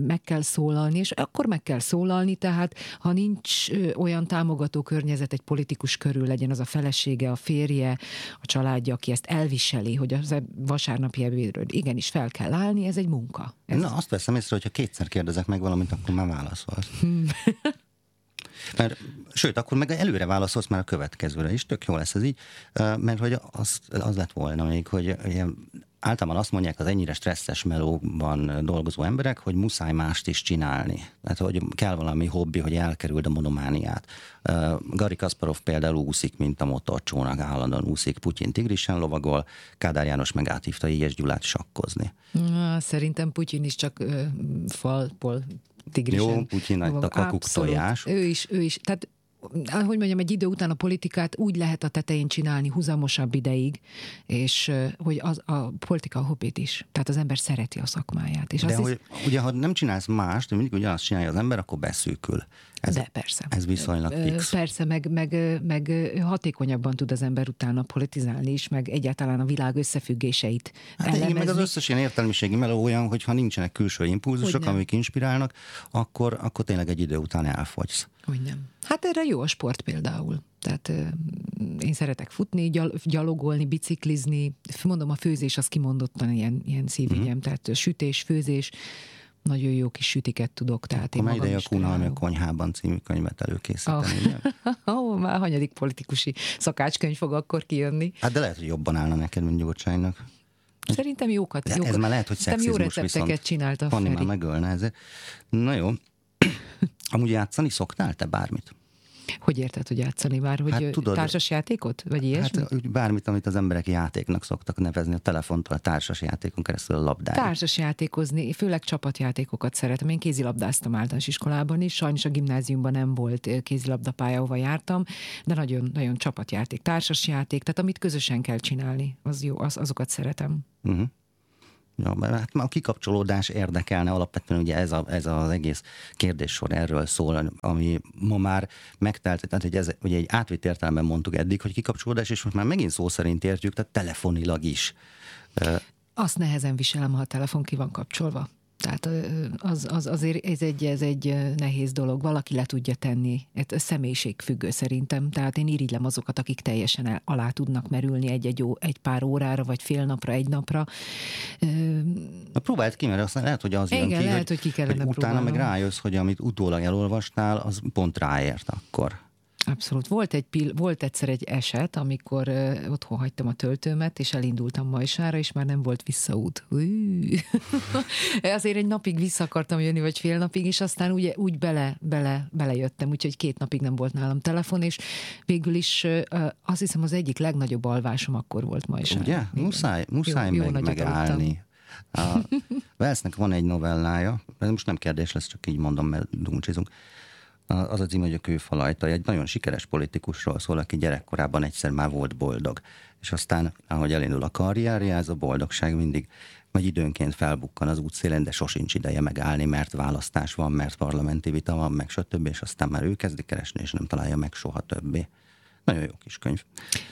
meg kell szólalni, és akkor meg kell szólalni, tehát ha nincs olyan támogató környezet egy politikus körül, legyen az a felesége, a férje, a családja, aki ezt elviseli, hogy az e- vasárnapi ebédről igenis fel kell állni, ez egy munka. Ez... Na, azt veszem észre, hogyha kétszer kérdezek meg valamit, akkor már válaszolsz. *laughs* Mert, sőt, akkor meg előre válaszolsz már a következőre is, tök jó lesz ez így, mert hogy az, az lett volna még, hogy ilyen általában azt mondják az ennyire stresszes melóban dolgozó emberek, hogy muszáj mást is csinálni. Tehát, hogy kell valami hobbi, hogy elkerüld a monomániát. Uh, Gari Kasparov például úszik, mint a motorcsónak, állandóan úszik, Putyin tigrisen lovagol, Kádár János meg áthívta Ilyes Gyulát sakkozni. Na, szerintem Putyin is csak uh, falpol tigrisen. Jó, Putyin a kakuk tojás. Ő is, ő is. Tehát hogy mondjam, egy idő után a politikát úgy lehet a tetején csinálni húzamosabb ideig, és hogy az, a politika a hobbit is. Tehát az ember szereti a szakmáját. És De az hogy, is... ugye, ha nem csinálsz mást, mindig ugyanazt csinálja az ember, akkor beszűkül. Ez, De persze. Ez viszonylag fix. Persze, meg, meg, meg hatékonyabban tud az ember utána politizálni is, meg egyáltalán a világ összefüggéseit hát igen, meg az összes ilyen értelmiségi meló olyan, hogy ha nincsenek külső impulzusok, amik inspirálnak, akkor, akkor tényleg egy idő után elfogysz. Hogy nem. Hát erre jó a sport például. Tehát én szeretek futni, gyal, gyalogolni, biciklizni. Mondom, a főzés az kimondottan ilyen, ilyen szívügyem. Mm-hmm. Tehát sütés, főzés, nagyon jó kis sütiket tudok. Tehát Akkor én ideje a Kunalmi a konyhában című könyvet előkészíteni. Oh. oh, *laughs* már hanyadik politikusi szakácskönyv fog akkor kijönni. Hát de lehet, hogy jobban állna neked, mint Gyurcsánynak. Szerintem jókat. jókat. Ez már lehet, hogy szexizmus jó recepteket csinálta a Fanni már megölne ezért. Na jó. Amúgy játszani szoktál te bármit? Hogy érted, hogy játszani már? Hogy hát, tudod, társas játékot? Vagy ilyesmi? Hát bármit, amit az emberek játéknak szoktak nevezni, a telefontól a társas játékon keresztül a labdára. Társas játékozni, főleg csapatjátékokat szeretem. Én kézilabdáztam általános iskolában is, sajnos a gimnáziumban nem volt kézilabdapálya, ahova jártam, de nagyon, nagyon csapatjáték, társas játék, tehát amit közösen kell csinálni, az jó, az, azokat szeretem. Uh-huh. Ja, hát a kikapcsolódás érdekelne, alapvetően ugye ez, a, ez az egész kérdéssor erről szól, ami ma már megtelt, tehát hogy ez, ugye egy átvitt értelemben mondtuk eddig, hogy kikapcsolódás, és most már megint szó szerint értjük, tehát telefonilag is. Azt nehezen viselem, ha a telefon ki van kapcsolva. Tehát az, az, azért ez egy, ez egy nehéz dolog, valaki le tudja tenni. Ez személyiség függő szerintem. Tehát én irigylem azokat, akik teljesen el, alá tudnak merülni egy-egy egy pár órára, vagy fél napra, egy napra. Na, próbáld ki, mert aztán lehet, hogy az Igen, jön ki, lehet, hogy, hogy ki hogy utána meg rájössz, hogy amit utólag elolvastál, az pont ráért akkor. Abszolút. Volt, egy pil- volt egyszer egy eset, amikor uh, otthon hagytam a töltőmet, és elindultam Majsára, és már nem volt visszaút. *laughs* Azért egy napig vissza akartam jönni, vagy fél napig, és aztán úgy, úgy bele, bele, belejöttem, úgyhogy két napig nem volt nálam telefon, és végül is uh, azt hiszem az egyik legnagyobb alvásom akkor volt Majsára. Ugye? Muszáj, muszáj jó, meg, jó megállni. A Velsznek van egy novellája, ez most nem kérdés lesz, csak így mondom, mert dumcsizunk az a cím, hogy a kőfalajta, egy nagyon sikeres politikusról szól, aki gyerekkorában egyszer már volt boldog. És aztán, ahogy elindul a karrierje, ez a boldogság mindig vagy időnként felbukkan az útszélén, de sosincs ideje megállni, mert választás van, mert parlamenti vita van, meg stb. És aztán már ő kezdi keresni, és nem találja meg soha többé. Nagyon jó kis könyv.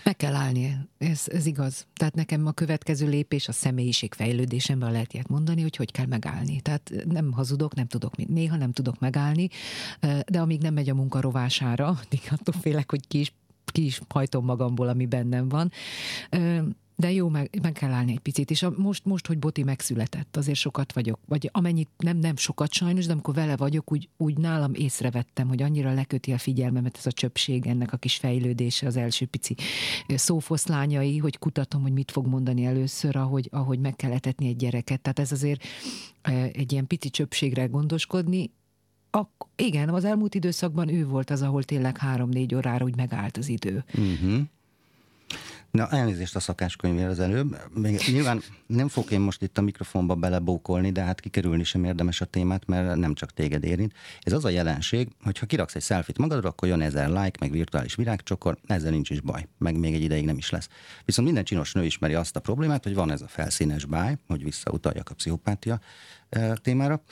Meg kell állni, ez, ez igaz. Tehát nekem a következő lépés a személyiség fejlődésemben lehet ilyet mondani, hogy hogy kell megállni. Tehát nem hazudok, nem tudok, néha nem tudok megállni, de amíg nem megy a munka rovására, *laughs* addig attól félek, hogy ki is ki is hajtom magamból, ami bennem van. De jó, meg, meg kell állni egy picit. És a, most, most, hogy Boti megszületett, azért sokat vagyok. Vagy amennyit, nem, nem sokat sajnos, de amikor vele vagyok, úgy, úgy nálam észrevettem, hogy annyira leköti a figyelmemet ez a csöpség, ennek a kis fejlődése, az első pici szófoszlányai, hogy kutatom, hogy mit fog mondani először, ahogy, ahogy meg kell etetni egy gyereket. Tehát ez azért egy ilyen pici csöpségre gondoskodni, Ak- igen, az elmúlt időszakban ő volt az, ahol tényleg három-négy órára úgy megállt az idő. Uh-huh. Na, elnézést a szakáskönyvér az előbb. Még nyilván nem fogok én most itt a mikrofonba belebókolni, de hát kikerülni sem érdemes a témát, mert nem csak téged érint. Ez az a jelenség, hogy ha kiraksz egy selfit magadra, akkor jön ezer like, meg virtuális virágcsokor, ezzel nincs is baj, meg még egy ideig nem is lesz. Viszont minden csinos nő ismeri azt a problémát, hogy van ez a felszínes báj, hogy visszautaljak a pszichopátia eh, témára,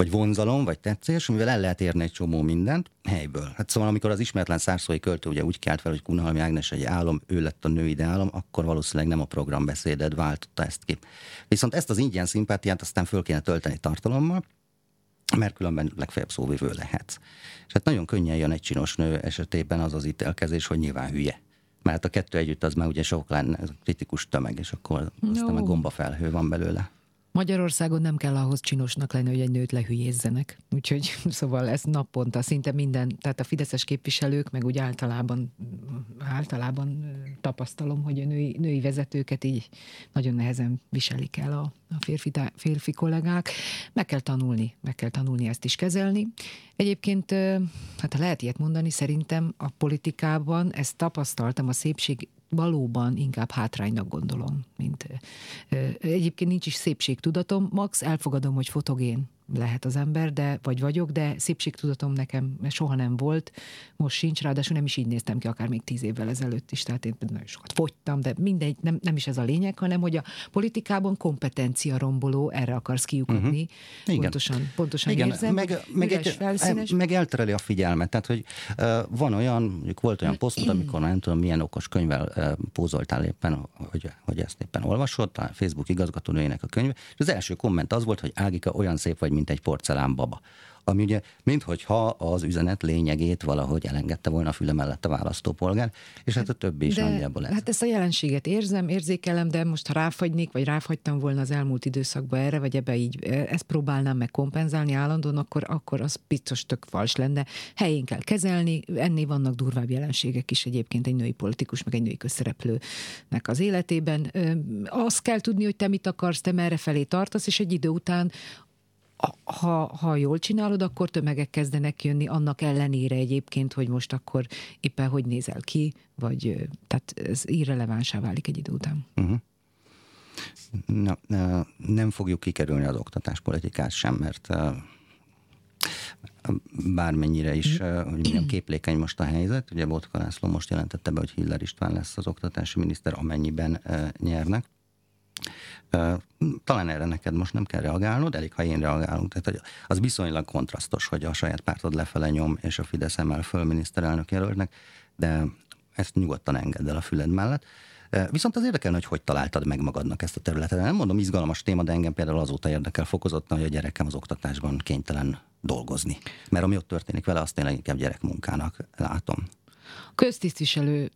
vagy vonzalom, vagy tetszés, amivel el lehet érni egy csomó mindent helyből. Hát szóval amikor az ismeretlen szárszói költő ugye úgy kelt fel, hogy Kunhalmi Ágnes egy álom, ő lett a nő ideálom, akkor valószínűleg nem a programbeszéded váltotta ezt ki. Viszont ezt az ingyen szimpátiát aztán föl kéne tölteni tartalommal, mert különben legfeljebb szóvivő lehet. És hát nagyon könnyen jön egy csinos nő esetében az az ítélkezés, hogy nyilván hülye. Mert a kettő együtt az már ugye sok lenne, ez a kritikus tömeg, és akkor aztán a gombafelhő van belőle. Magyarországon nem kell ahhoz csinosnak lenni, hogy egy nőt lehülyézzenek. Úgyhogy *laughs* szóval ez naponta szinte minden, tehát a fideszes képviselők, meg úgy általában, általában tapasztalom, hogy a női, női vezetőket így nagyon nehezen viselik el a, a férfi, férfi kollégák. Meg kell tanulni, meg kell tanulni ezt is kezelni. Egyébként, hát ha lehet ilyet mondani, szerintem a politikában ezt tapasztaltam a szépség valóban inkább hátránynak gondolom, mint egyébként nincs is szépségtudatom, max elfogadom, hogy fotogén lehet az ember, de vagy vagyok, de szépségtudatom nekem soha nem volt, most sincs, ráadásul nem is így néztem ki, akár még tíz évvel ezelőtt is, tehát én nagyon sokat fogytam, de mindegy, nem, nem is ez a lényeg, hanem hogy a politikában kompetencia romboló, erre akarsz kiukadni. Uh-huh. Igen. Pontosan, pontosan Igen. érzem. Meg, meg, egy, felszínes. meg eltereli a figyelmet, tehát hogy uh, van olyan, mondjuk volt olyan posztod, amikor nem tudom milyen okos könyvvel uh, pózoltál éppen, hogy, hogy ezt éppen olvasott, a Facebook igazgatónőjének a könyve, és az első komment az volt, hogy Ágika olyan szép vagy, mint egy porcelánbaba ami ugye minthogyha az üzenet lényegét valahogy elengedte volna a füle mellett a választópolgár, és hát a többi is de, nagyjából ez. Hát ezt a jelenséget érzem, érzékelem, de most ha ráfagynék, vagy ráfagytam volna az elmúlt időszakban erre, vagy ebbe így ezt próbálnám meg kompenzálni állandóan, akkor, akkor az biztos tök fals lenne. Helyén kell kezelni, ennél vannak durvább jelenségek is egyébként egy női politikus, meg egy női közszereplőnek az életében. Azt kell tudni, hogy te mit akarsz, te merre felé tartasz, és egy idő után ha, ha jól csinálod, akkor tömegek kezdenek jönni, annak ellenére egyébként, hogy most akkor éppen hogy nézel ki, vagy tehát ez irrelevánsá válik egy idő után. Uh-huh. Na, nem fogjuk kikerülni az oktatáspolitikát sem, mert bármennyire is, hogy mondjam, képlékeny most a helyzet. Ugye Botka László most jelentette be, hogy Hiller István lesz az oktatási miniszter, amennyiben nyernek. Talán erre neked most nem kell reagálnod, elég, ha én reagálunk. Tehát az viszonylag kontrasztos, hogy a saját pártod lefele nyom, és a Fidesz emel föl miniszterelnök jelöltnek, de ezt nyugodtan engedd el a füled mellett. Viszont az érdekel, hogy hogy találtad meg magadnak ezt a területet. Nem mondom izgalmas téma, de engem például azóta érdekel fokozottan, hogy a gyerekem az oktatásban kénytelen dolgozni. Mert ami ott történik vele, azt én leginkább gyerekmunkának látom. Köztisztviselő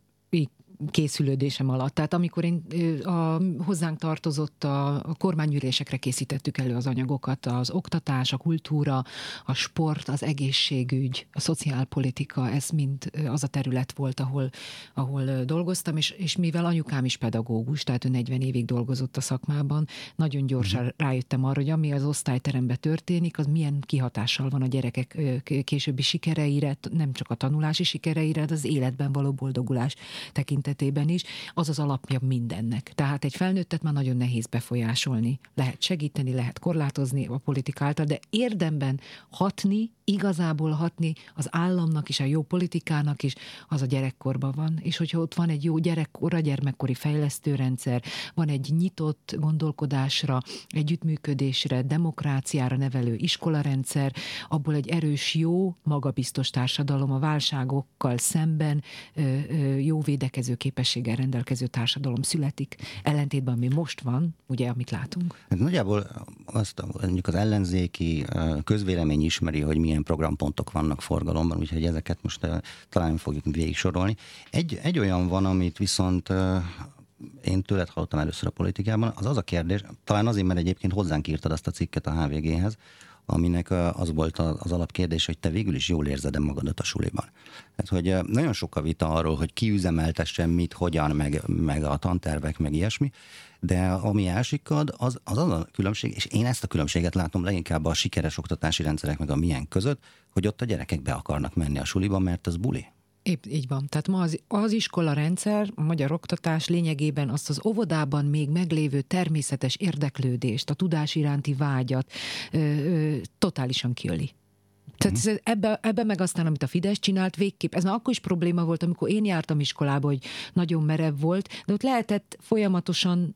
készülődésem alatt. Tehát amikor én a, hozzánk tartozott a, a kormányülésekre készítettük elő az anyagokat, az oktatás, a kultúra, a sport, az egészségügy, a szociálpolitika, ez mind az a terület volt, ahol, ahol dolgoztam, és, és mivel anyukám is pedagógus, tehát ő 40 évig dolgozott a szakmában, nagyon gyorsan uh-huh. rájöttem arra, hogy ami az osztályteremben történik, az milyen kihatással van a gyerekek későbbi sikereire, nem csak a tanulási sikereire, de az életben való boldogulás tekint tekintetében is, az az alapja mindennek. Tehát egy felnőttet már nagyon nehéz befolyásolni. Lehet segíteni, lehet korlátozni a politikáltal, de érdemben hatni, igazából hatni az államnak is, a jó politikának is, az a gyerekkorban van. És hogyha ott van egy jó gyerekkora, gyermekkori fejlesztőrendszer, van egy nyitott gondolkodásra, együttműködésre, demokráciára nevelő iskolarendszer, abból egy erős, jó, magabiztos társadalom a válságokkal szemben jó védekező képességgel rendelkező társadalom születik, ellentétben, ami most van, ugye, amit látunk? Hát nagyjából azt mondjuk az ellenzéki közvélemény ismeri, hogy milyen programpontok vannak forgalomban, úgyhogy ezeket most talán fogjuk végig sorolni. Egy, egy olyan van, amit viszont én tőled hallottam először a politikában, az az a kérdés, talán azért, mert egyébként hozzánk írtad azt a cikket a HVG-hez, aminek az volt az alapkérdés, hogy te végül is jól érzed-e magadat a suliban. Tehát, hogy nagyon sok a vita arról, hogy ki üzemeltessen mit, hogyan, meg, meg a tantervek, meg ilyesmi, de ami elsikad, az, az az a különbség, és én ezt a különbséget látom leginkább a sikeres oktatási rendszerek meg a milyen között, hogy ott a gyerekek be akarnak menni a suliba, mert az buli. Épp így van. Tehát ma az, az iskola rendszer, a magyar oktatás lényegében azt az óvodában még meglévő természetes érdeklődést, a tudás iránti vágyat ö, ö, totálisan kiöli. Tehát ez, ebbe, ebbe meg aztán, amit a Fidesz csinált, végképp, ez már akkor is probléma volt, amikor én jártam iskolába, hogy nagyon merev volt, de ott lehetett folyamatosan,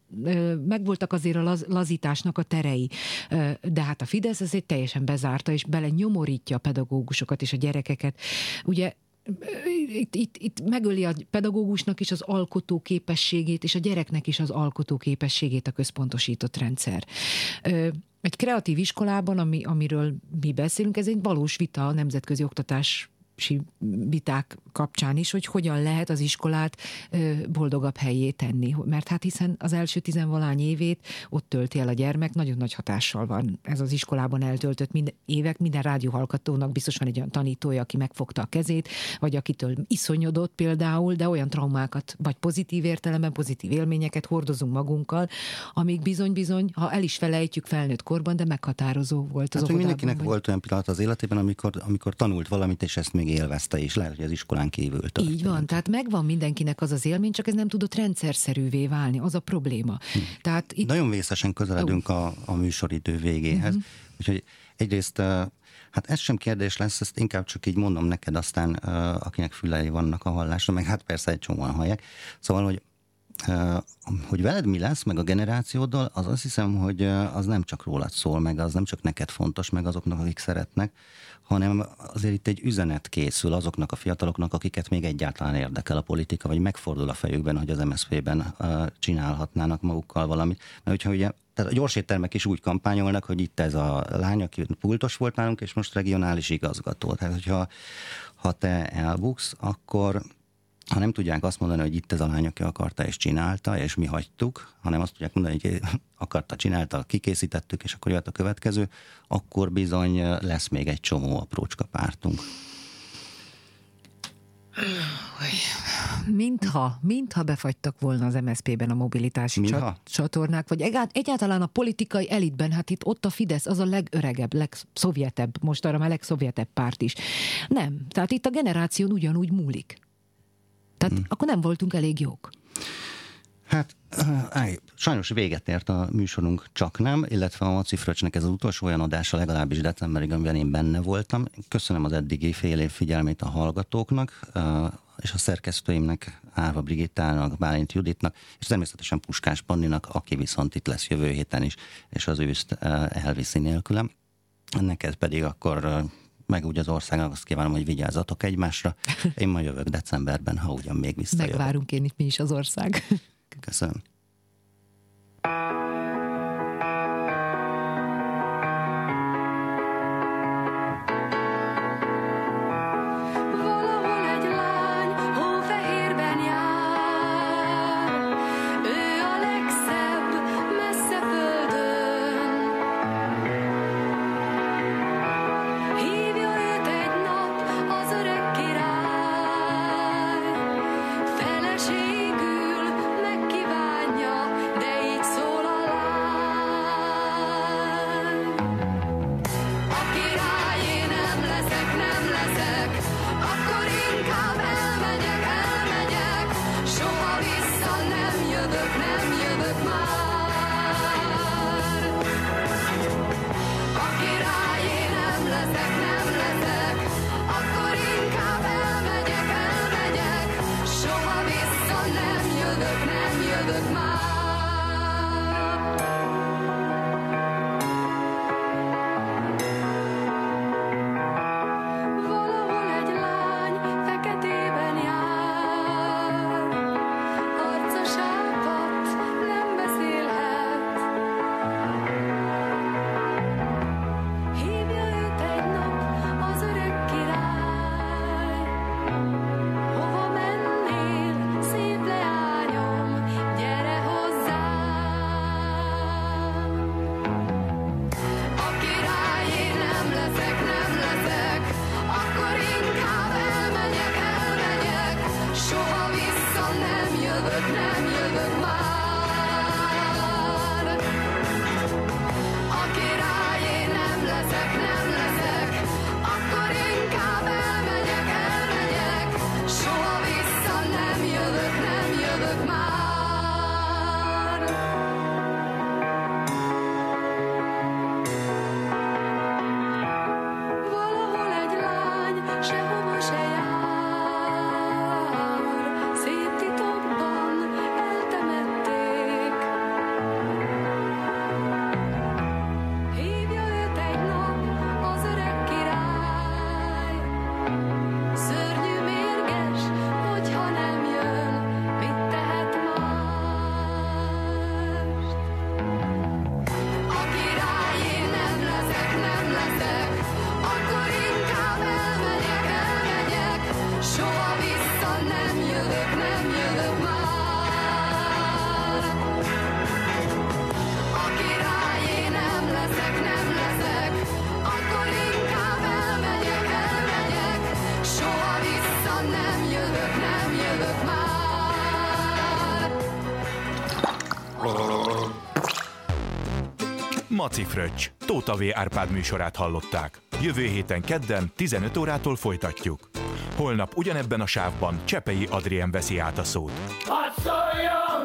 megvoltak azért a laz, lazításnak a terei. De hát a Fidesz ezért teljesen bezárta, és bele nyomorítja a pedagógusokat és a gyerekeket. Ugye itt, itt, itt megöli a pedagógusnak is az alkotó képességét, és a gyereknek is az alkotó képességét a központosított rendszer. Egy kreatív iskolában, ami, amiről mi beszélünk, ez egy valós vita a nemzetközi oktatás viták kapcsán is, hogy hogyan lehet az iskolát boldogabb helyé tenni. Mert hát hiszen az első tizenvalány évét ott tölti el a gyermek, nagyon nagy hatással van ez az iskolában eltöltött minden, évek. Minden rádióhallgatónak biztos van egy olyan tanítója, aki megfogta a kezét, vagy akitől iszonyodott például, de olyan traumákat, vagy pozitív értelemben, pozitív élményeket hordozunk magunkkal, amíg bizony-bizony, ha el is felejtjük felnőtt korban, de meghatározó volt az hát, mindenkinek vagy... volt olyan pillanat az életében, amikor, amikor tanult valamit, és ezt még élvezte, és lehet, hogy az iskolán kívül történt. Így van, tehát megvan mindenkinek az az élmény, csak ez nem tudott rendszerszerűvé válni, az a probléma. Hm. Tehát itt... Nagyon vészesen közeledünk a, a műsoridő végéhez, uh-huh. úgyhogy egyrészt Hát ez sem kérdés lesz, ezt inkább csak így mondom neked, aztán akinek fülei vannak a hallásra, meg hát persze egy csomóan hallják. Szóval, hogy hogy veled mi lesz, meg a generációddal, az azt hiszem, hogy az nem csak rólad szól, meg az nem csak neked fontos, meg azoknak, akik szeretnek, hanem azért itt egy üzenet készül azoknak a fiataloknak, akiket még egyáltalán érdekel a politika, vagy megfordul a fejükben, hogy az MSZP-ben csinálhatnának magukkal valamit. Mert hogyha ugye tehát a gyorséttermek is úgy kampányolnak, hogy itt ez a lány, aki pultos volt nálunk, és most regionális igazgató. Tehát, hogyha ha te elbuksz, akkor ha nem tudják azt mondani, hogy itt ez a lány, aki akarta és csinálta, és mi hagytuk, hanem azt tudják mondani, hogy *laughs* akarta, csinálta, kikészítettük, és akkor jött a következő, akkor bizony lesz még egy csomó aprócska pártunk. Mintha, mintha befagytak volna az MSZP-ben a mobilitási Mintha? csatornák, vagy egyáltalán a politikai elitben, hát itt ott a Fidesz az a legöregebb, legszovjetebb, most arra már legszovjetebb párt is. Nem, tehát itt a generáción ugyanúgy múlik. Tehát hmm. akkor nem voltunk elég jók. Hát, áj, sajnos véget ért a műsorunk, csak nem, illetve a Maci Fröcsnek ez az utolsó olyan adása legalábbis decemberig, amiben én benne voltam. Köszönöm az eddigi fél év figyelmét a hallgatóknak, és a szerkesztőimnek, Árva Brigittának, Bálint Juditnak, és természetesen Puskás Panninak, aki viszont itt lesz jövő héten is, és az őszt elviszi nélkülem. Neked pedig akkor meg úgy az országnak azt kívánom, hogy vigyázzatok egymásra. *laughs* Én majd jövök decemberben, ha ugyan még visszajövök. Megvárunk én itt mi is az ország. Köszönöm. Maci Fröccs, Tóta V. Árpád műsorát hallották. Jövő héten kedden 15 órától folytatjuk. Holnap ugyanebben a sávban Csepei Adrien veszi át a szót. Hadd szóljon!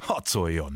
Hadd szóljon!